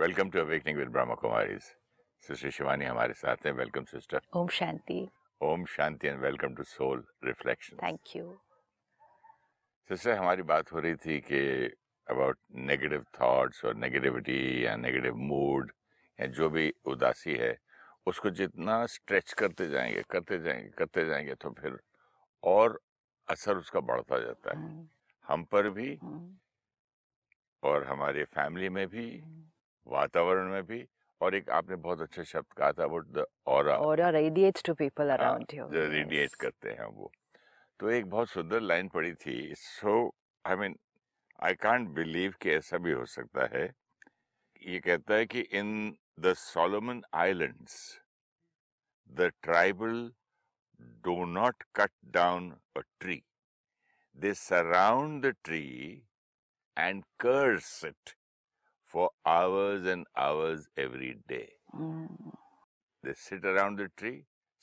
Welcome to awakening with Brahma Kumaris sister Shivani हमारे साथ हैं. वेलकम सिस्टर ओम शांति. ओम शांति and welcome to soul reflection thank you sister हमारी बात हो रही थी कि अबाउट नेगेटिव थॉट्स और नेगेटिविटी या नेगेटिव मूड या जो भी उदासी है उसको जितना स्ट्रेच करते जाएँगे करते जाएँगे करते जाएँगे तो फिर और असर उसका बढ़ता जाता है। हम्म, हम पर भी हम्म, और हमारे फैमिली में भी हम्म। वातावरण में भी और एक आपने बहुत अच्छा शब्द कहा था अबाउट द ऑरा। और radiates to people around you जो रेडिएट करते हैं वो। तो एक बहुत सुंदर लाइन पड़ी थी so I mean I can't believe कि ऐसा भी हो सकता है। ये कहता है कि in the Solomon Islands the tribal do not cut down a tree they surround the tree and curse it for hours and hours every day hmm, they sit around the tree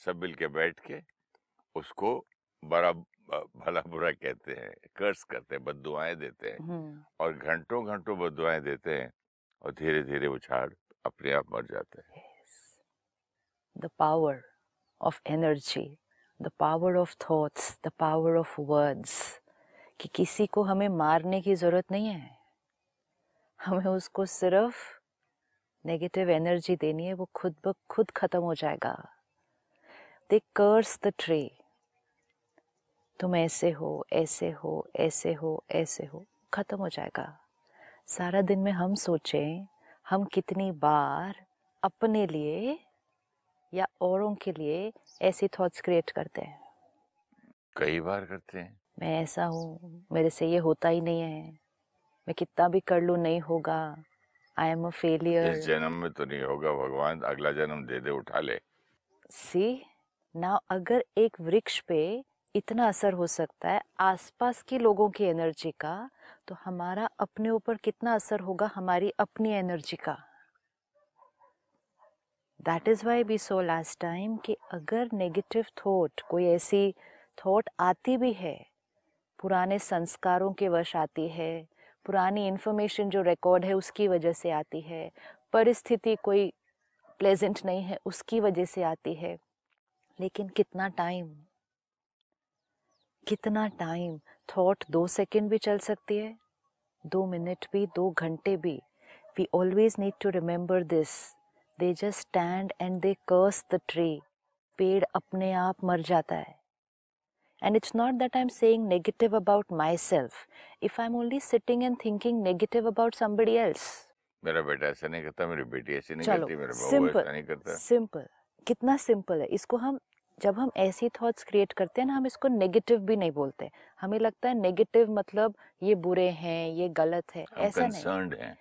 सब मिल के बैठ के उसको बड़ा भला बुरा कहते हैं कर्स करते हैं बददुआएँ देते हैं हम्म, और घंटों घंटों बददुआएँ देते हैं और धीरे धीरे वो झाड़ अपने आप मर जाते हैं the power of energy the power of thoughts the power of words कि किसी को हमें मारने की ज़रूरत नहीं है हमें उसको सिर्फ़ नेगेटिव एनर्जी देनी है वो खुद ब खुद खत्म हो जाएगा। दे कर्स द ट्री तुम ऐसे हो ऐसे हो ऐसे हो ऐसे हो खत्म हो जाएगा। सारा दिन में हम सोचें हम कितनी बार अपने लिए या औरों के लिए ऐसी थॉट्स क्रिएट करते हैं। कई बार करते हैं। मैं ऐसा हूँ मेरे से ये होता ही नहीं है। मैं कितना भी कर लूँ नहीं होगा। आई एम अ इस फेलियर जन्म में तो नहीं होगा भगवान अगला जन्म दे दे उठा ले। सी ना अगर एक वृक्ष पे इतना असर हो सकता है आसपास के लोगों की एनर्जी का तो हमारा अपने ऊपर कितना असर होगा? हमारी अपनी एनर्जी का। That is why be so last time कि अगर नेगेटिव थॉट कोई ऐसी थॉट आती भी है पुराने संस्कारों के वश आती है पुरानी इन्फॉर्मेशन जो रिकॉर्ड है, उसकी वजह से आती है। परिस्थिति कोई प्लेजेंट नहीं है, उसकी वजह से आती है। लेकिन कितना टाइम कितना टाइम थॉट दो सेकंड भी चल सकती है, दो मिनट भी, दो घंटे भी। We always need to remember this they just stand and they curse the tree पेड़ अपने आप मर जाता है। And it's not that i'm saying negative about myself if i'm only sitting and thinking negative about somebody else मेरा बेटा ऐसा नहीं करता मेरी बेटी ऐसी नहीं करती मेरा बहू ऐसा नहीं करता सिंपल कितना सिंपल है इसको हम जब हम ऐसी थॉट्स क्रिएट करते हैं ना हम इसको नेगेटिव भी नहीं बोलते हमें लगता है नेगेटिव मतलब ये बुरे हैं ये गलत है ऐसा नहीं हैं है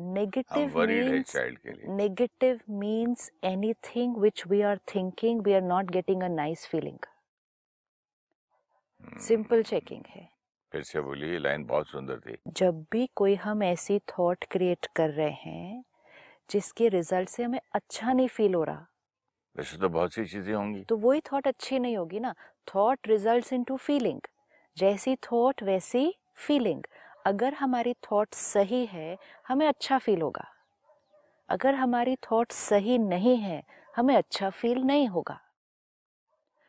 के लिए negative means anything which we are thinking we are not getting a nice feeling hmm, simple checking है। फिर से बोली ये लाइन बहुत सुंदर थी। जब भी कोई हम ऐसी थॉट क्रिएट कर रहे हैं जिसके रिज़ल्ट से हमें अच्छा नहीं फील हो रहा। वैसे तो बहुत सी चीज़ें होंगी। तो वही थॉट अच्छी नहीं होगी ना। थॉट रिजल्ट्स इनटू फीलिंग जैसी थॉट वैसी फीलिंग अगर हमारी थॉट सही है हमें अच्छा फील होगा। अगर हमारी थॉट सही नहीं है हमें अच्छा फील नहीं होगा।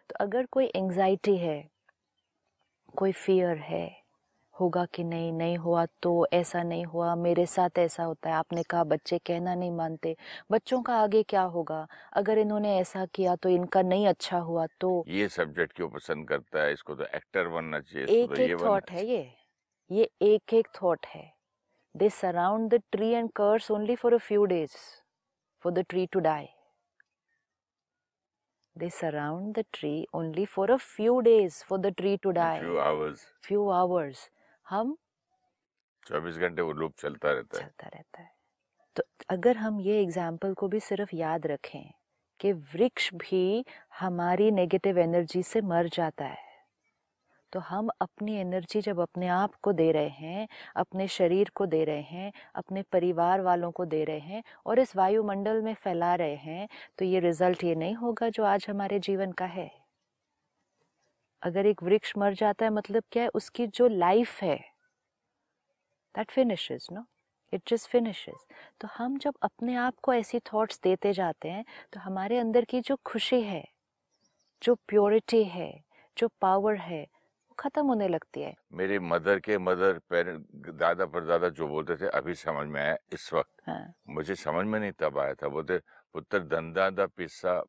तो अगर कोई एंजाइटी है कोई फियर है? होगा कि नहीं? नहीं हुआ तो ऐसा नहीं हुआ। मेरे साथ ऐसा होता है। आपने कहा बच्चे कहना नहीं मानते। बच्चों का आगे क्या होगा? अगर इन्होंने ऐसा किया तो इनका नहीं अच्छा हुआ तो ये सब्जेक्ट क्यों पसंद करता है? इसको तो एक्टर बनना चाहिए। एक तो एक थॉट है ये। ये एक एक थॉट है। They surround the tree and curse only for a few days for the tree to die they surround the tree only for a few days for the tree to die. few hours. Few hours. हम 24 घंटे वो loop चलता रहता है। चलता रहता है। तो अगर हम ये एग्ज़ाम्पल को भी सिर्फ़ याद रखें कि वृक्ष भी हमारी नेगेटिव एनर्जी से मर जाता है। तो हम अपनी एनर्जी जब अपने आप को दे रहे हैं, अपने शरीर को दे रहे हैं, अपने परिवार वालों को दे रहे हैं और इस वायुमंडल में फैला रहे हैं तो ये रिज़ल्ट ये नहीं होगा जो आज हमारे जीवन का है। अगर एक वृक्ष मर जाता है मतलब क्या है? उसकी जो लाइफ है that finishes no it just finishes तो हम जब अपने आप को ऐसी थॉट्स देते जाते हैं तो हमारे अंदर की जो खुशी है, जो प्योरिटी है, जो पावर है खत्म होने लगती है। मेरी मदर के मदर पेरेंट दादा परदादा जो बोलते थे अभी समझ में आया इस वक्त। हाँ, मुझे समझ में नहीं तब आया था। बोलते पुत्र दंदा दा पिस्सा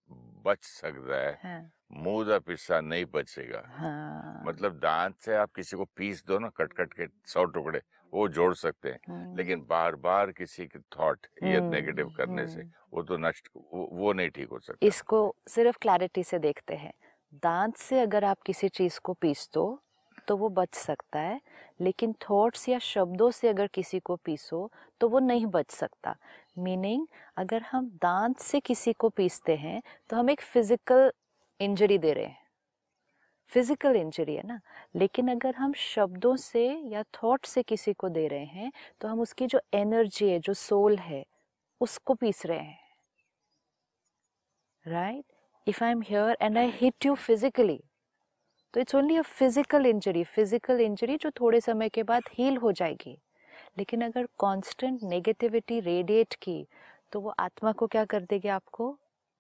बच सकता है। हाँ, मुँह दा पिस्सा नहीं बचेगा। हाँ, मतलब दांत से आप किसी को पीस दो ना कट कट के सौ टुकड़े वो जोड़ सकते हैं। हम्म, लेकिन बार बार किसी के थॉट ये नेगेटिव करने से हम्म। वो तो नष्ट वो, वो नहीं ठीक हो सकता। इसको सिर्फ़ क्लैरिटी से देखते हैं। दांत से अगर आप किसी चीज़ को पीस दो तो वो बच सकता है, लेकिन थॉट्स या शब्दों से अगर किसी को पीसो तो वो नहीं बच सकता। मीनिंग, अगर हम दांत से किसी को पीसते हैं तो हम एक फ़िज़िकल इंजरी दे रहे हैं। फ़िज़िकल इंजरी है ना? लेकिन अगर हम शब्दों से या थॉट से किसी को दे रहे हैं तो हम उसकी जो एनर्जी है, जो सोल है, उसको पीस रहे हैं। Right? If i'm here and i hit you physically तो it's only a physical injury physical injury जो थोड़े समय के बाद हील हो जाएगी। लेकिन अगर कांस्टेंट नेगेटिविटी रेडिएट की तो वो आत्मा को क्या कर देगी आपको?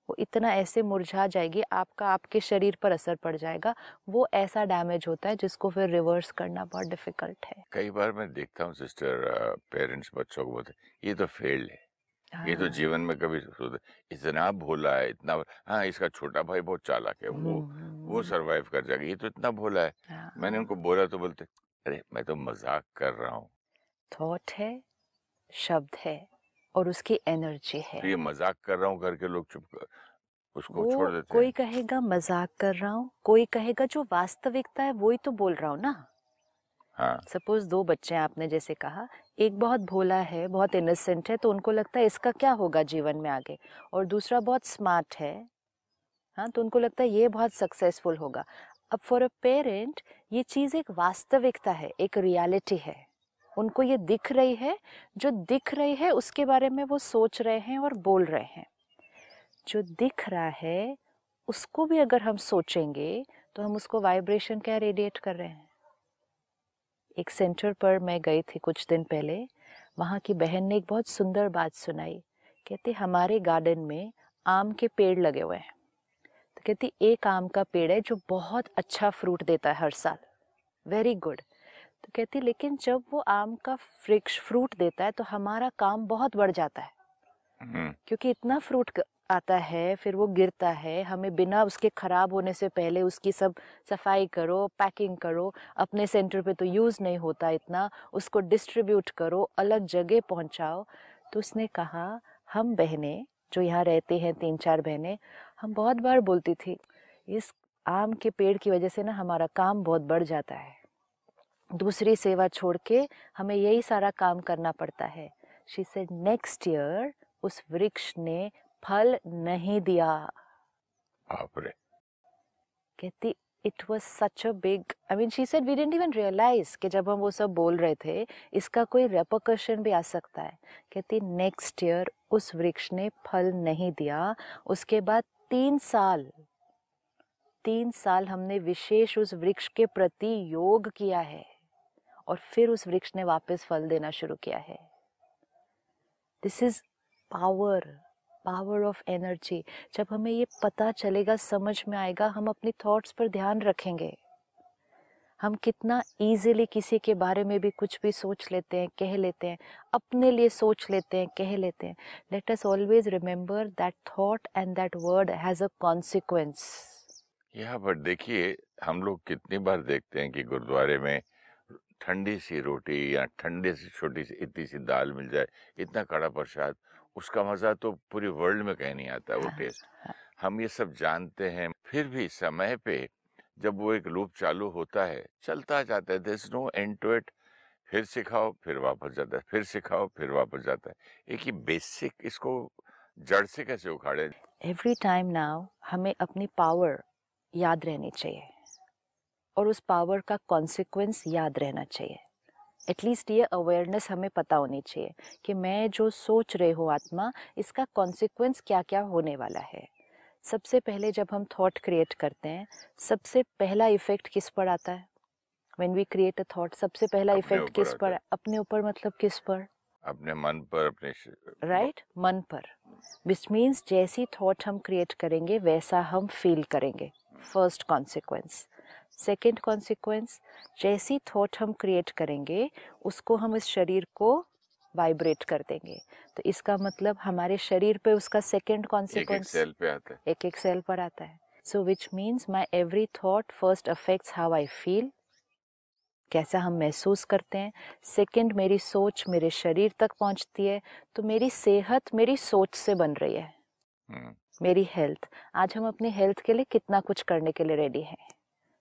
वो इतना ऐसे मुरझा जाएगी, आपका, आपके शरीर पर असर पड़ जाएगा। वो ऐसा डैमेज होता है जिसको फिर रिवर्स करना बहुत डिफ़िकल्ट है। कई बार मैं देखता हूँ सिस्टर पेरेंट्स बच्चों को बोलते ये तो फेल्ड है। ये तो हाँ, जीवन में कभी इतना भोला है इतना हाँ इसका छोटा भाई बहुत चालाक है वो वो सरवाइव कर जाएगा ये तो इतना भोला है। हाँ, मैंने उनको बोला तो बोलते अरे मैं तो मज़ाक कर रहा हूँ। थॉट है शब्द है और उसकी एनर्जी है। तो ये मज़ाक कर रहा हूँ करके लोग चुप कर उसको छोड़ देते कोई कहेगा मज़ाक कर रहा हूँ। कोई कहेगा जो वास्तविकता है वही तो बोल रहा हूँ ना? हाँ। सपोज़ दो बच्चे हैं, आपने जैसे कहा, एक बहुत भोला है, बहुत इनोसेंट है तो उनको लगता है इसका क्या होगा जीवन में आगे? और दूसरा बहुत स्मार्ट है हाँ तो उनको लगता है ये बहुत सक्सेसफुल होगा। अब फॉर अ पेरेंट ये चीज़ एक वास्तविकता है, एक रियलिटी है। उनको ये दिख रही है, जो दिख रही है, उसके बारे में वो सोच रहे हैं और बोल रहे हैं। जो दिख रहा है, उसको भी अगर हम सोचेंगे तो हम उसको वाइब्रेशन क्या रेडिएट कर रहे हैं? एक सेंटर पर मैं गई थी कुछ दिन पहले। वहाँ की बहन ने एक बहुत सुंदर बात सुनाई। कहती हमारे गार्डन में आम के पेड़ लगे हुए हैं। तो कहती एक आम का पेड़ है जो बहुत अच्छा फ्रूट देता है हर साल। वेरी गुड तो कहती लेकिन जब वो आम का वृक्ष फ्रूट देता है तो हमारा काम बहुत बढ़ जाता है। हम्म, क्योंकि इतना फ्रूट आता है, फिर वो गिरता है। हमें बिना उसके खराब होने से पहले उसकी सब सफ़ाई करो, पैकिंग करो, अपने सेंटर पे तो यूज़ नहीं होता इतना, उसको डिस्ट्रीब्यूट करो, अलग जगह पहुंचाओ। तो उसने कहा, हम बहनें, जो यहाँ रहते हैं तीन चार बहनें, हम बहुत बार बोलती थी, इस आम के पेड़ की वजह से ना हमारा काम बहुत बढ़ जाता है। दूसरी सेवा छोड़ के हमें यही सारा काम करना पड़ता है। शी सेड नेक्स्ट ईयर उस वृक्ष ने फल नहीं दिया। बाप रे कहती it was such a big I mean she said we didn't even realise कि जब हम वो सब बोल रहे थे इसका कोई रेपोकशन भी आ सकता है। कहती नेक्स्ट ईयर उस वृक्ष ने फल नहीं दिया। उसके बाद तीन साल तीन साल हमने विशेष उस वृक्ष के प्रति योग किया है और फिर उस वृक्ष ने वापस फल देना शुरू किया है। This is power power of energy जब हमें ये पता चलेगा, समझ में आएगा, हम अपने थॉट्स पर ध्यान रखेंगे। हम कितना इजीली किसी के बारे में भी कुछ भी सोच लेते हैं, कह लेते हैं, अपने लिए सोच लेते हैं, कह लेते हैं। Let us always remember that thought and that word has a consequence यहाँ पर देखिए, हम लोग कितनी बार देखते हैं कि गुरुद्वारे में ठंडी सी रोटी या ठंडी सी, छोटी सी, इतनी सी दाल मिल जाए, इतना कड़ा प्रसाद उसका मज़ा तो पूरी वर्ल्ड में कहीं नहीं आता वो हाँ, टेस्ट। हाँ। हम ये सब जानते हैं फिर भी समय पे जब वो एक लूप चालू होता है चलता जाता है this no end to it फिर सिखाओ फिर वापस जाता है फिर सिखाओ फिर वापस जाता है। एक ही बेसिक इसको जड़ से कैसे उखाड़े? एवरी टाइम नाउ हमें अपनी पावर याद रहनी चाहिए और उस पावर का कॉन्सिक्वेंस याद रहना चाहिए। एटलीस्ट ये अवेयरनेस हमें पता होनी चाहिए कि मैं जो सोच रही हूँ आत्मा इसका कॉन्सिक्वेंस क्या क्या होने वाला है। सबसे पहले जब हम थॉट क्रिएट करते हैं सबसे पहला इफ़ेक्ट किस पर आता है? When we create a thought सबसे पहला इफ़ेक्ट किस पर। अपने ऊपर मतलब किस पर? अपने मन पर अपने राइट right? मन पर। विच मीन्स जैसी थॉट हम क्रिएट करेंगे वैसा हम फील करेंगे। फ़र्स्ट कॉन्सिक्वेंस सेकेंड कॉन्सिक्वेंस जैसी थॉट हम क्रिएट करेंगे उसको हम इस शरीर को वाइब्रेट कर देंगे। तो इसका मतलब हमारे शरीर पे उसका सेकेंड कॉन्सिक्वेंस सेल पे आता है। एक एक सेल पर आता है। So which means my every thought first affects how I feel कैसा हम महसूस करते हैं। सेकंड मेरी सोच मेरे शरीर तक पहुँचती है तो मेरी सेहत मेरी सोच से बन रही है। hmm. मेरी हेल्थ आज हम अपनी हेल्थ के लिए कितना कुछ करने के लिए रेडी हैं।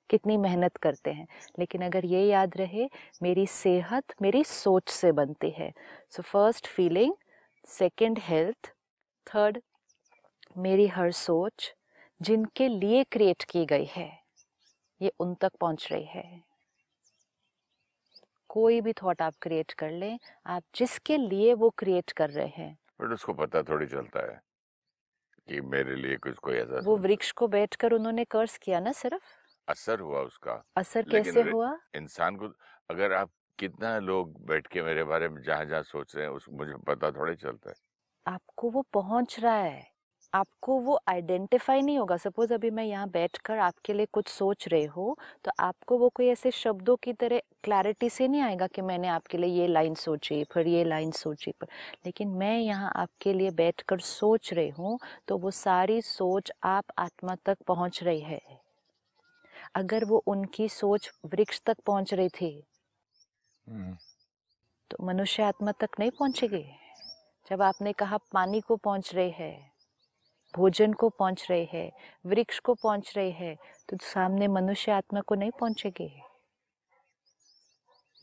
कितनी मेहनत करते हैं। लेकिन अगर ये याद रहे मेरी सेहत मेरी सोच से बनती है। So first feeling second health third मेरी हर सोच जिनके लिए क्रिएट की गई है ये उन तक पहुँच रही है। कोई भी थॉट आप क्रिएट कर लें आप जिसके लिए वो क्रिएट कर रहे हैं। बट उसको पता थोड़ी चलता है कि मेरे लिए कुछ कोई ऐसा वो वृक्ष को बैठकर उन्होंने कर्ज किया ना सिर्फ़? असर हुआ उसका। असर कैसे हुआ? इंसान को अगर आप कितना लोग बैठ के मेरे बारे में जहाँ जहाँ सोच रहे हैं उस मुझे पता थोड़ी चलता है। आपको वो पहुँच रहा है। आपको वो आइडेंटिफाई नहीं होगा। सपोज़ अभी मैं यहाँ बैठकर आपके लिए कुछ सोच रहे हो तो आपको वो कोई ऐसे शब्दों की तरह क्लैरिटी से नहीं आएगा कि मैंने आपके लिए ये लाइन सोची फिर ये लाइन सोची पर लेकिन मैं यहाँ आपके लिए बैठकर सोच रही हूँ तो वो सारी सोच आप आत्मा तक पहुँच रही है। अगर वो उनकी सोच वृक्ष तक पहुँच रही थी हम्म। तो मनुष्य आत्मा तक नहीं पहुंचेगी। जब आपने कहा पानी को पहुँच रहे है भोजन को पहुँच रहे हैं वृक्ष को पहुँच रहे हैं तो सामने मनुष्य आत्मा को नहीं पहुंचेगी।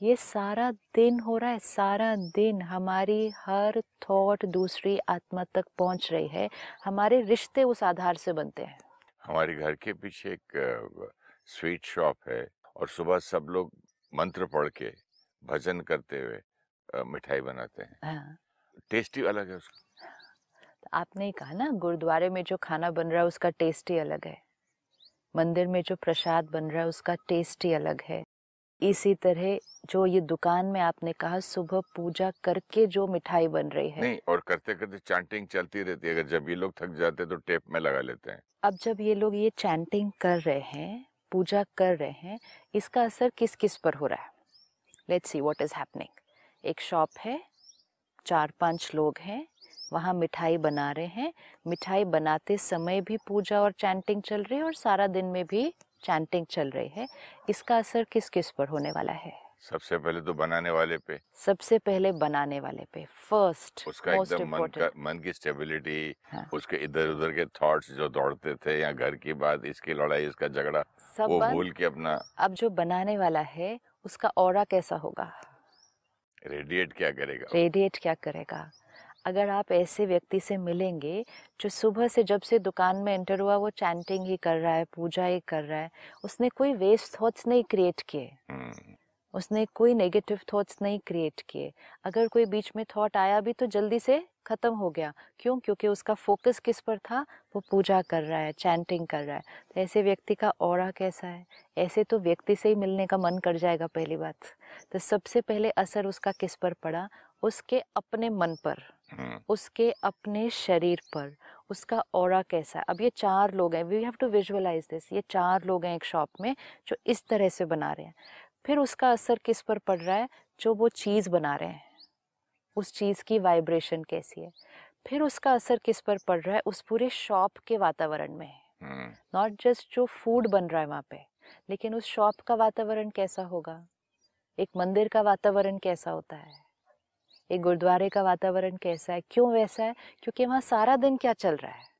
ये सारा दिन हो रहा है सारा दिन हमारी हर थॉट दूसरी आत्मा तक पहुँच रही है। हमारे रिश्ते उस आधार से बनते हैं। हमारे घर के पीछे एक स्वीट शॉप है और सुबह सब लोग मंत्र पढ़ के भजन करते हुए मिठाई बनाते हैं। हाँ। टेस्टी अलग है उसका। आपने ही कहा ना गुरुद्वारे में जो खाना बन रहा है उसका टेस्ट ही अलग है। मंदिर में जो प्रसाद बन रहा है उसका टेस्ट ही अलग है। इसी तरह जो ये दुकान में आपने कहा सुबह पूजा करके जो मिठाई बन रही है। नहीं और करते करते चैंटिंग चलती रहती है। अगर जब ये लोग थक जाते तो टेप में लगा लेते हैं। अब जब ये लोग ये चैंटिंग कर रहे हैं पूजा कर रहे हैं, इसका असर किस किस पर हो रहा है? Let's see what is happening एक शॉप है चार पाँच लोग हैं, वहाँ मिठाई बना रहे हैं। मिठाई बनाते समय भी पूजा और चैंटिंग चल रही है और सारा दिन में भी चैंटिंग चल रही है। इसका असर किस किस पर होने वाला है? सबसे पहले तो बनाने वाले पे। सबसे पहले बनाने वाले पे। फ़र्स्ट उसका एकदम मन का मन की स्टेबिलिटी हाँ. उसके इधर उधर के थॉट्स जो दौड़ते थे या घर की बात इसकी लड़ाई इसका झगड़ा सब वो भूल के अपना अब जो बनाने वाला है उसका और कैसा होगा? रेडिएट क्या करेगा? रेडिएट क्या करेगा? अगर आप ऐसे व्यक्ति से मिलेंगे जो सुबह से जब से दुकान में एंटर हुआ वो चैंटिंग ही कर रहा है पूजा ही कर रहा है उसने कोई वेस्ट थॉट्स नहीं क्रिएट किए। हम्म। उसने कोई नेगेटिव थॉट्स नहीं क्रिएट किए। अगर कोई बीच में थॉट आया भी तो जल्दी से खत्म हो गया। क्यों? क्योंकि उसका फोकस किस पर था? वो पूजा कर रहा है चैंटिंग कर रहा है। तो ऐसे व्यक्ति का और कैसा है? ऐसे तो व्यक्ति से ही मिलने का मन कर जाएगा पहली बात। तो सबसे पहले असर उसका किस पर पड़ा? उसके अपने मन पर। हम्म। उसके अपने शरीर पर। उसका और कैसा है? अब ये चार लोग हैं। We have to visualise this ये चार लोग हैं एक शॉप में जो इस तरह से बना रहे हैं। फिर उसका असर किस पर पड़ रहा है? जो वो चीज़ बना रहे हैं। उस चीज़ की वाइब्रेशन कैसी है? फिर उसका असर किस पर पड़ रहा है? उस पूरे शॉप के वातावरण में। है नॉट। जस्ट जो फ़ूड बन रहा है वहाँ पे लेकिन उस शॉप का वातावरण कैसा होगा? एक मंदिर का वातावरण कैसा होता है? एक गुरुद्वारे का वातावरण कैसा है? क्यों वैसा है? क्योंकि वहाँ सारा दिन क्या चल रहा है?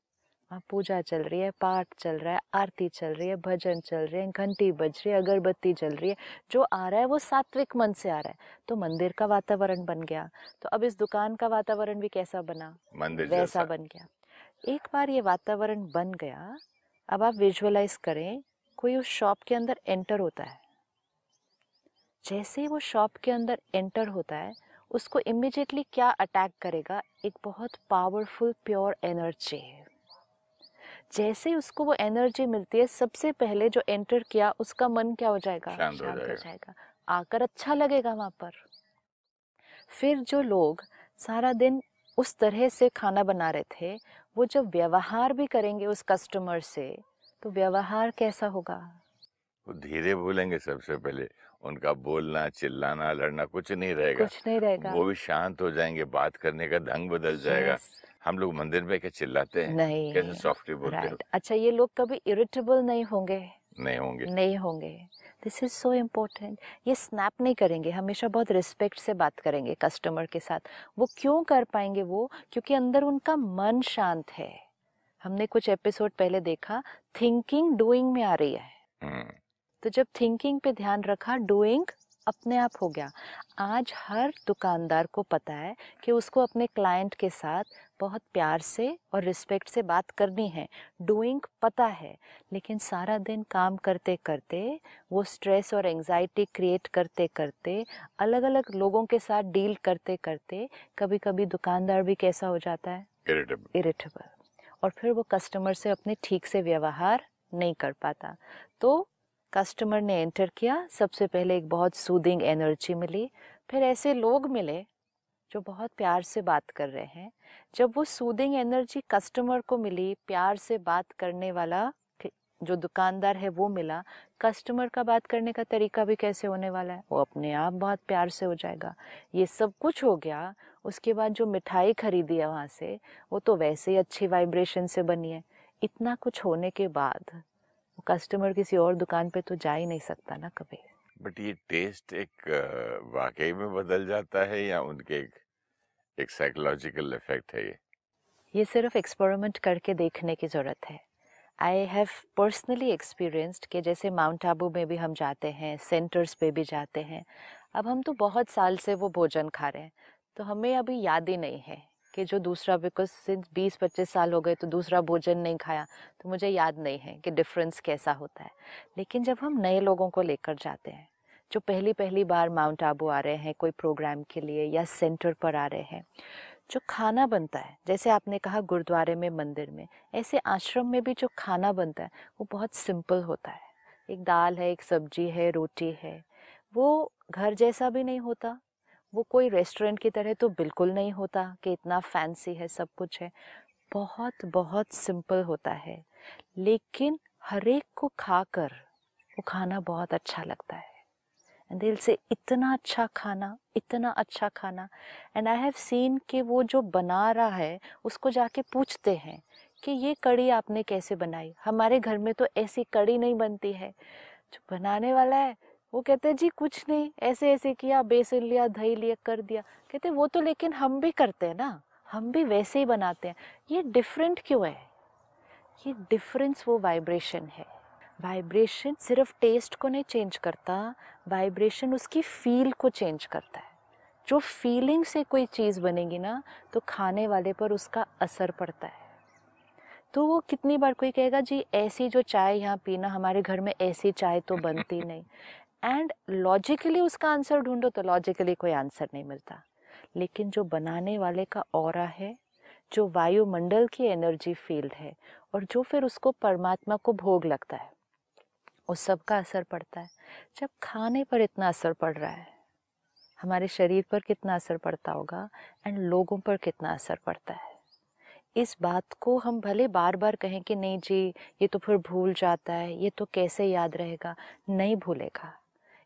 पूजा चल रही है पाठ चल रहा है आरती चल रही है भजन चल रहे हैं घंटी बज रही है अगरबत्ती चल रही है जो आ रहा है वो सात्विक मन से आ रहा है। तो मंदिर का वातावरण बन गया। तो अब इस दुकान का वातावरण भी कैसा बना? मंदिर वैसा बन गया। एक बार ये वातावरण बन गया। अब आप विजुअलाइज करें कोई उस शॉप के अंदर एंटर होता है। जैसे ही वो शॉप के अंदर एंटर होता है उसको इमिजिएटली क्या अटैक करेगा? एक बहुत पावरफुल प्योर एनर्जी है। जैसे उसको वो एनर्जी मिलती है सबसे पहले जो एंटर किया उसका मन क्या हो जाएगा? शांत हो जाएगा, जाएगा। आकर अच्छा लगेगा वहाँ पर। फिर जो लोग सारा दिन उस तरह से खाना बना रहे थे वो जब व्यवहार भी करेंगे उस कस्टमर से तो व्यवहार कैसा होगा? वो धीरे बोलेंगे सबसे पहले। उनका बोलना चिल्लाना लड़ना कुछ नहीं रहेगा। कुछ नहीं रहेगा। वो भी शांत हो जाएँगे बात करने का ढंग बदल जाएगा। Yes, हम लोग मंदिर में क्या चिल्लाते हैं? नहीं कैसे सॉफ्टली बोलते हैं? अच्छा ये लोग कभी इरिटेबल नहीं होंगे? नहीं होंगे। नहीं होंगे। दिस इज़ सो इम्पोर्टेंट ये स्नैप नहीं करेंगे हमेशा बहुत रिस्पेक्ट से बात करेंगे कस्टमर के साथ। वो क्यों कर पाएँगे वो? क्योंकि अंदर उनका मन शांत है। हमने कुछ एपिसोड पहले देखा थिंकिंग डूइंग में आ रही है। हम्म, तो जब थिंकिंग पे ध्यान रखा डूइंग अपने आप हो गया। आज हर दुकानदार को पता है कि उसको अपने क्लाइंट के साथ बहुत प्यार से और रिस्पेक्ट से बात करनी है डूइंग पता है लेकिन सारा दिन काम करते करते वो स्ट्रेस और एंजाइटी क्रिएट करते करते अलग अलग लोगों के साथ डील करते करते कभी कभी दुकानदार भी कैसा हो जाता है. इरिटेबल और फिर वो कस्टमर से अपने ठीक से व्यवहार नहीं कर पाता। तो कस्टमर ने एंटर किया। सबसे पहले एक बहुत सूदिंग एनर्जी मिली। फिर ऐसे लोग मिले जो बहुत प्यार से बात कर रहे हैं। जब वो सूदिंग एनर्जी कस्टमर को मिली, प्यार से बात करने वाला जो दुकानदार है वो मिला। कस्टमर का बात करने का तरीका भी कैसे होने वाला है? वो अपने आप बहुत प्यार से हो जाएगा। ये सब कुछ हो गया। उसके बाद जो मिठाई खरीदी है वहाँ से, वो तो वैसे ही अच्छी वाइब्रेशन से बनी है। इतना कुछ होने के बाद कस्टमर किसी और दुकान पे तो जा ही नहीं सकता ना कभी। बट ये टेस्ट एक वाकई में बदल जाता है या उनके एक एक साइकोलॉजिकल इफ़ेक्ट है ये? ये सिर्फ़ एक्सपेरिमेंट करके देखने की ज़रूरत है। आई हैव पर्सनली एक्सपीरियंस्ड कि जैसे माउंट आबू में भी हम जाते हैं सेंटर्स पे भी जाते हैं। अब हम तो बहुत साल से वो भोजन खा रहे हैं तो हमें अभी याद ही नहीं है। कि जो दूसरा बिकॉज़ सिंस बीस पच्चीस साल हो गए तो दूसरा भोजन नहीं खाया तो मुझे याद नहीं है कि डिफरेंस कैसा होता है। लेकिन जब हम नए लोगों को लेकर जाते हैं, जो पहली पहली बार माउंट आबू आ रहे हैं, कोई प्रोग्राम के लिए या सेंटर पर आ रहे हैं, जो खाना बनता है, जैसे आपने कहा गुरुद्वारे में, मंदिर में, ऐसे आश्रम में भी जो खाना बनता है, वो बहुत सिंपल होता है। एक दाल है, एक सब्ज़ी है, रोटी है, वो घर जैसा भी नहीं होता। वो कोई रेस्टोरेंट की तरह तो बिल्कुल नहीं होता कि इतना फैंसी है, सब कुछ है। बहुत बहुत सिंपल होता है। लेकिन हर एक को खाकर वो खाना बहुत अच्छा लगता है। एंड दिल से इतना अच्छा खाना, इतना अच्छा खाना। एंड आई हैव सीन कि वो जो बना रहा है, उसको जाके पूछते हैं कि ये कड़ी आपने कैसे बनाई? हमारे घर में तो ऐसी कड़ी नहीं बनती है। जो बनाने वाला है वो कहते हैं जी कुछ नहीं ऐसे ऐसे किया बेसन लिया दही लिया कर दिया। कहते वो तो लेकिन हम भी करते हैं ना हम भी वैसे ही बनाते हैं। ये डिफरेंट क्यों है? ये डिफरेंस वो वाइब्रेशन है। वाइब्रेशन सिर्फ़ टेस्ट को नहीं चेंज करता वाइब्रेशन उसकी फील को चेंज करता है। जो फीलिंग से कोई चीज़ बनेगी ना तो खाने वाले पर उसका असर पड़ता है। तो वो कितनी बार कोई कहेगा जी ऐसी जो चाय यहाँ पीना हमारे घर में ऐसी चाय तो बनती नहीं। एंड लॉजिकली उसका आंसर ढूंढो तो लॉजिकली कोई आंसर नहीं मिलता। लेकिन जो बनाने वाले का और है, जो वायुमंडल की एनर्जी फ़ील्ड है, और जो फिर उसको परमात्मा को भोग लगता है, उस सब का असर पड़ता है। जब खाने पर इतना असर पड़ रहा है, हमारे शरीर पर कितना असर पड़ता होगा एंड लोगों पर कितना असर पड़ता है। इस बात को हम भले बार बार कहें कि नहीं जी, ये तो फिर भूल जाता है, ये तो कैसे याद रहेगा? नहीं भूलेगा।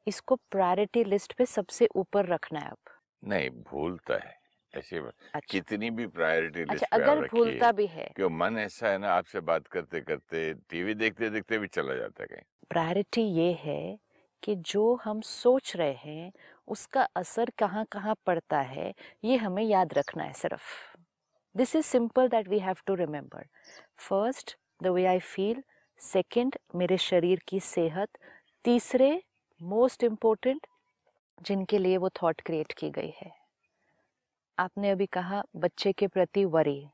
इसको प्रायोरिटी लिस्ट पे सबसे ऊपर रखना है अब। नहीं भूलता है। ऐसे अच्छा। कितनी भी प्रायोरिटी लिस्ट अच्छा अगर भूलता भी है। क्यों मन ऐसा है ना आपसे बात करते करते टीवी देखते देखते भी चला जाता है कहीं। प्रायोरिटी ये है कि जो हम सोच रहे हैं उसका असर कहाँ कहाँ पड़ता है ये हमें याद रखना है सिर्फ़। This is simple that we have to remember first the way I feel second मेरे शरीर की सेहत. तीसरे मोस्ट इम्पोर्टेंट जिनके लिए वो थॉट क्रिएट की गई है। आपने अभी कहा बच्चे के प्रति वरी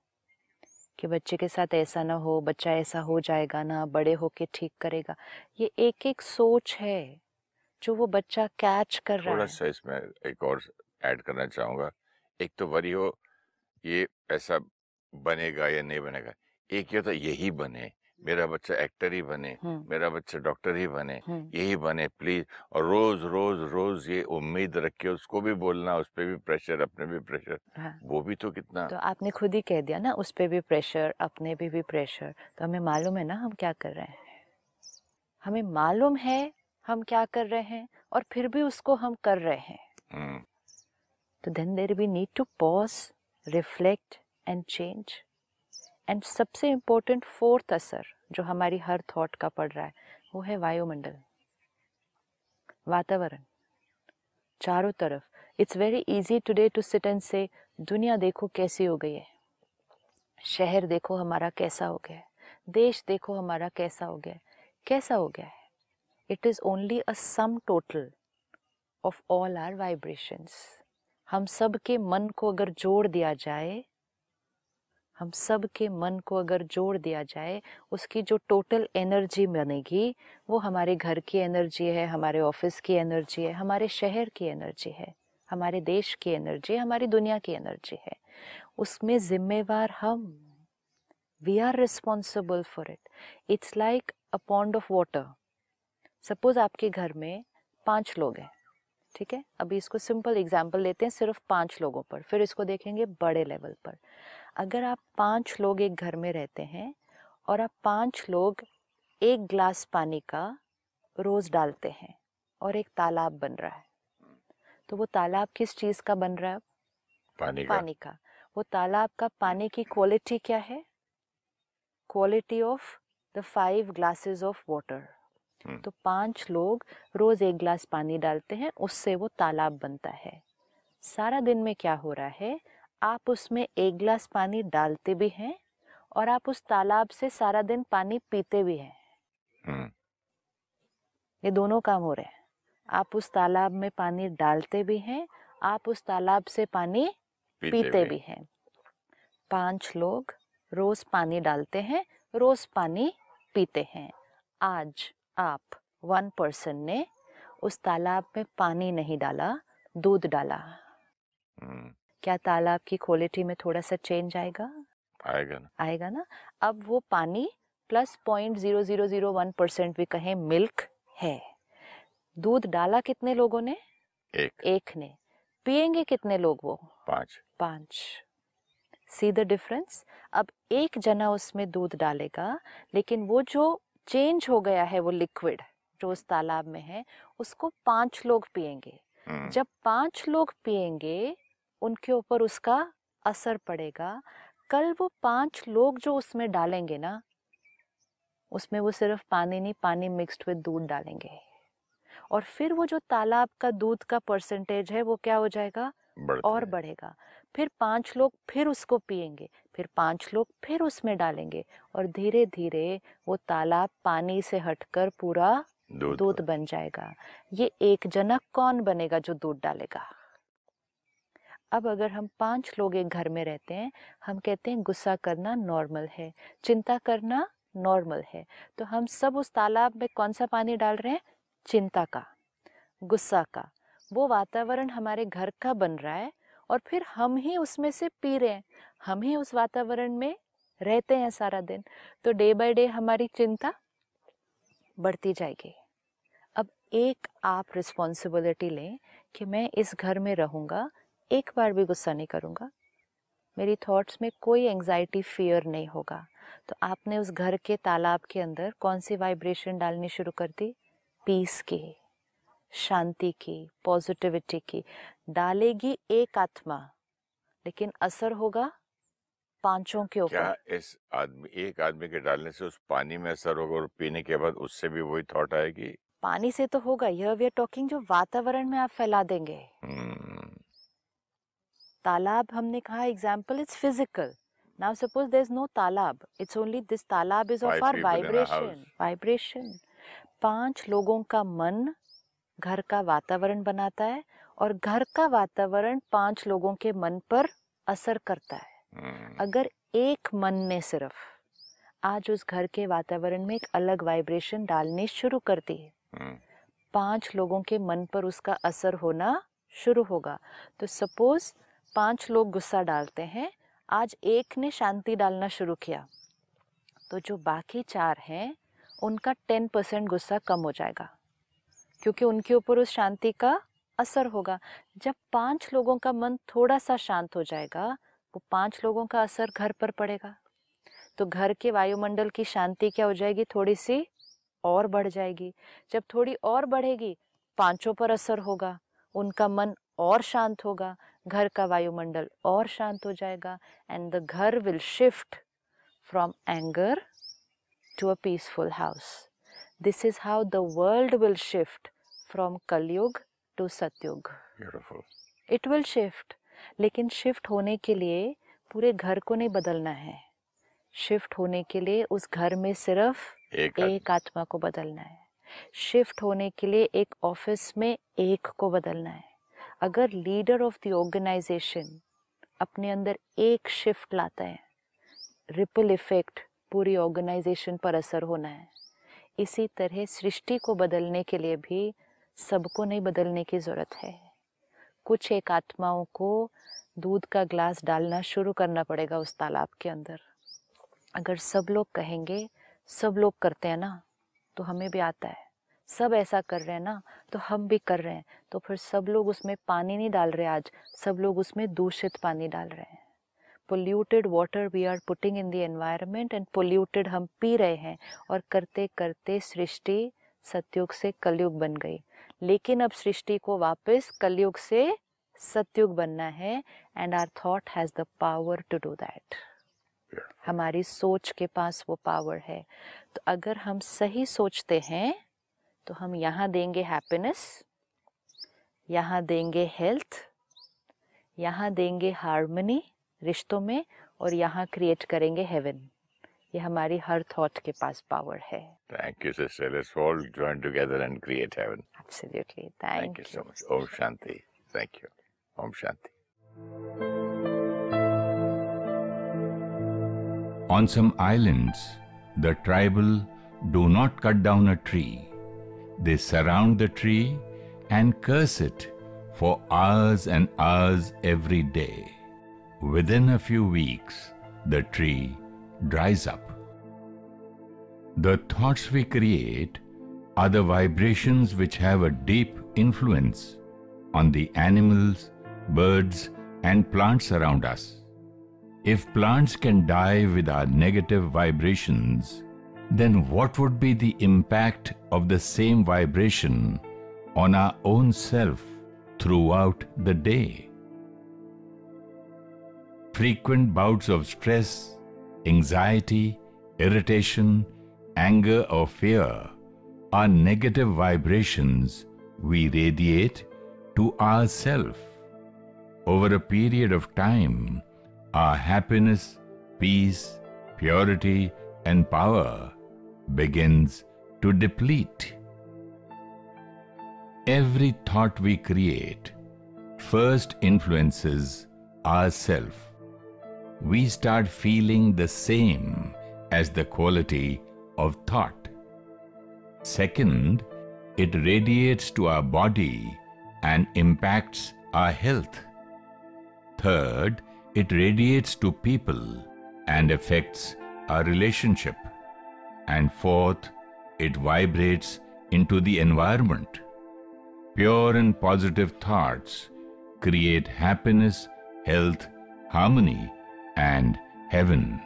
कि बच्चे के साथ ऐसा ना हो बच्चा ऐसा हो जाएगा ना बड़े होके ठीक करेगा। ये एक एक सोच है जो वो बच्चा कैच कर रहा है। थोड़ा सा इसमें एक और ऐड करना चाहूँगा। एक तो वरी हो ये ऐसा बनेगा या नहीं बनेगा? एक ये तो यही बने। मेरा बच्चा एक्टर ही बने मेरा बच्चा डॉक्टर ही बने यही बने प्लीज़। और रोज रोज रोज ये उम्मीद रख के उसको भी बोलना उस पर भी प्रेशर अपने भी प्रेशर। हाँ। वो भी तो कितना तो आपने खुद ही कह दिया ना उस पे भी प्रेशर अपने पे भी प्रेशर। तो हमें मालूम है ना हम क्या कर रहे हैं। हमें मालूम है हम क्या कर रहे हैं और फिर भी उसको हम कर रहे हैं। तो then there we need to pause reflect and change and सबसे इम्पोर्टेंट फोर्थ असर जो हमारी हर थॉट का पड़ रहा है, वो है वायुमंडल। वातावरण। चारों तरफ़। It's very easy today to sit and से दुनिया देखो कैसी हो गई है। शहर देखो हमारा कैसा हो गया है। देश देखो हमारा कैसा हो गया है। कैसा हो गया है? It is only a sum total of all our vibrations हम सब के मन को अगर जोड़ दिया जाए हम सब के मन को अगर जोड़ दिया जाए, उसकी जो टोटल एनर्जी बनेगी, वो हमारे घर की एनर्जी है, हमारे ऑफ़िस की एनर्जी है, हमारे शहर की एनर्जी है, हमारे देश की एनर्जी हमारी दुनिया की एनर्जी है। उसमें जिम्मेवार हम we are responsible for it it's like a pond of water suppose आपके घर में पाँच लोग हैं, ठीक है? अभी इसको सिंपल एग्ज़ाम्पल लेते हैं, सिर्फ़ पाँच लोगों पर, फिर इसको देखेंगे बड़े लेवल पर। अगर आप पाँच लोग एक घर में रहते हैं और आप पाँच लोग एक ग्लास पानी का रोज डालते हैं और एक तालाब बन रहा है तो वो तालाब किस चीज़ का बन रहा है? पानी का। पानी का। वो तालाब का पानी की क्वालिटी क्या है? Quality of the five glasses of water. तो पाँच लोग रोज एक ग्लास पानी डालते हैं उससे वो तालाब बनता है। सारा दिन में क्या हो रहा है? आप उसमें एक ग्लास पानी डालते भी हैं और आप उस तालाब से सारा दिन पानी पीते भी हैं। हम्म, ये दोनों काम हो रहे हैं। आप उस तालाब में पानी डालते भी हैं आप उस तालाब से पानी पीते पीते भी भी हैं। पाँच लोग रोज पानी डालते हैं रोज पानी पीते हैं। आज आप वन पर्सन ने उस तालाब में पानी नहीं डाला दूध डाला। हम्म, क्या तालाब की क्वालिटी में थोड़ा सा चेंज आएगा? आएगा ना। आएगा ना? अब वो पानी plus point zero zero zero one percent भी कहें मिल्क है। दूध डाला कितने लोगों ने? एक। एक ने। पिएँगे कितने लोग वो? पाँच। पाँच। सी द डिफरेंस अब एक जना उसमें दूध डालेगा लेकिन वो जो चेंज हो गया है वो लिक्विड जो उस तालाब में है उसको पाँच लोग पिएँगे। हम्म, जब पाँच लोग पिएँगे उनके ऊपर उसका असर पड़ेगा। कल वो पाँच लोग जो उसमें डालेंगे ना उसमें वो सिर्फ़ पानी नहीं पानी मिक्स्ड विद दूध डालेंगे। और फिर वो जो तालाब का दूध का परसेंटेज है वो क्या हो जाएगा? और बढ़ेगा। फिर पाँच लोग फिर उसको पिएँगे फिर पाँच लोग फिर उसमें डालेंगे और धीरे धीरे वो तालाब पानी से हटकर पूरा दूध बन जाएगा। ये एक जना कौन बनेगा जो दूध डालेगा? अब अगर हम पाँच लोग एक घर में रहते हैं, हम कहते हैं गुस्सा करना नॉर्मल है, चिंता करना नॉर्मल है। तो हम सब उस तालाब में कौन सा पानी डाल रहे हैं? चिंता का, गुस्सा का। वो वातावरण हमारे घर का बन रहा है और फिर हम ही उसमें से पी रहे हैं। हम ही उस वातावरण में रहते हैं सारा दिन। तो डे बाय डे हमारी चिंता बढ़ती जाएगी। अब एक आप रिस्पॉन्सिबिलिटी लें कि मैं इस घर में रहूँगा एक बार भी गुस्सा नहीं करूँगा। मेरी थॉट्स में कोई एंजाइटी फियर नहीं होगा। तो आपने उस घर के तालाब के अंदर कौन सी वाइब्रेशन डालनी शुरू कर दी? पीस की शांति की पॉजिटिविटी की। डालेगी एक आत्मा लेकिन असर होगा पाँचों के क्या ऊपर। इस आदमी एक आदमी के डालने से उस पानी में असर होगा और पीने के बाद उससे भी वही थॉट आएगी? पानी से तो होगा यह वी आर टॉकिंग जो वातावरण में आप फैला देंगे। हम्म, तालाब हमने कहा example it's physical now suppose there is no तालाब इट्स ओनली दिस तालाब is of our vibration vibration पाँच लोगों का मन घर का वातावरण बनाता है और घर का वातावरण पाँच लोगों के मन पर असर करता है। हम्म, अगर एक मन ने सिर्फ़ आज उस घर के वातावरण में एक अलग वाइब्रेशन डालनी शुरू कर दी हम्म, पाँच लोगों के मन पर उसका असर होना शुरू होगा। तो सपोज़ पाँच लोग गुस्सा डालते हैं। आज एक ने शांति डालना शुरू किया। तो जो बाकी चार हैं, उनका टेन परसेंट गुस्सा कम हो जाएगा। क्योंकि उनके ऊपर उस शांति का असर होगा। जब पाँच लोगों का मन थोड़ा सा शांत हो जाएगा, वो पाँच लोगों का असर घर पर पड़ेगा। तो घर के वायुमंडल की शांति क्या हो जाएगी? थोड़ी सी और बढ़ जाएगी। जब थोड़ी और बढ़ेगी, पाँचों पर असर होगा। उनका मन और शांत होगा। घर का वायुमंडल और शांत हो जाएगा एंड द घर will shift from anger to a peaceful house this is how the world will shift from Kalyug to Satyug it will shift लेकिन शिफ्ट होने के लिए पूरे घर को नहीं बदलना है। शिफ्ट होने के लिए उस घर में सिर्फ़ एक, एक आत्मा को बदलना है। शिफ्ट होने के लिए एक ऑफ़िस में एक को बदलना है। अगर लीडर ऑफ़ द ऑर्गेनाइजेशन अपने अंदर एक शिफ्ट लाता है रिपल इफ़ेक्ट पूरी ऑर्गेनाइजेशन पर असर होना है। इसी तरह सृष्टि को बदलने के लिए भी सबको नहीं बदलने की ज़रूरत है। कुछ एक आत्माओं को दूध का ग्लास डालना शुरू करना पड़ेगा उस तालाब के अंदर। अगर सब लोग कहेंगे, सब लोग करते हैं ना तो हमें भी आता है। सब ऐसा कर रहे हैं ना तो हम भी कर रहे हैं। तो फिर सब लोग उसमें पानी नहीं डाल रहे आज सब लोग उसमें दूषित पानी डाल रहे हैं। Polluted water we are putting in the environment and polluted हम पी रहे हैं और करते करते सृष्टि सतयुग से कलयुग बन गई। लेकिन अब सृष्टि को वापस कलयुग से सतयुग बनना है and our thought has the power to do that हमारी सोच के पास वो पावर है। तो अगर हम सही सोचते हैं तो हम यहाँ देंगे हैप्पीनेस यहाँ देंगे हेल्थ यहाँ देंगे हारमोनी रिश्तों में और यहाँ क्रिएट करेंगे हेवन ये हमारी हर थॉट के पास पावर है। Thank you sister all join together and create heaven absolutely thank you so much Om Shanti thank you Om Shanti on some islands the tribal do not cut down a tree They surround the tree and curse it for hours and hours every day. Within a few weeks, the tree dries up. The thoughts we create are the vibrations which have a deep influence on the animals, birds, and plants around us. If plants can die with our negative vibrations, then what would be the impact of the same vibration on our own self throughout the day? Frequent bouts of stress, anxiety, irritation, anger, or fear are negative vibrations we radiate to ourself. Over a period of time, our happiness, peace, purity, and power begins to deplete. Every thought we create first influences ourself. We start feeling the same as the quality of thought. Second, it radiates to our body and impacts our health. Third, it radiates to people and affects our relationship. And fourth, it vibrates into the environment. Pure and positive thoughts create happiness, health, harmony, and heaven.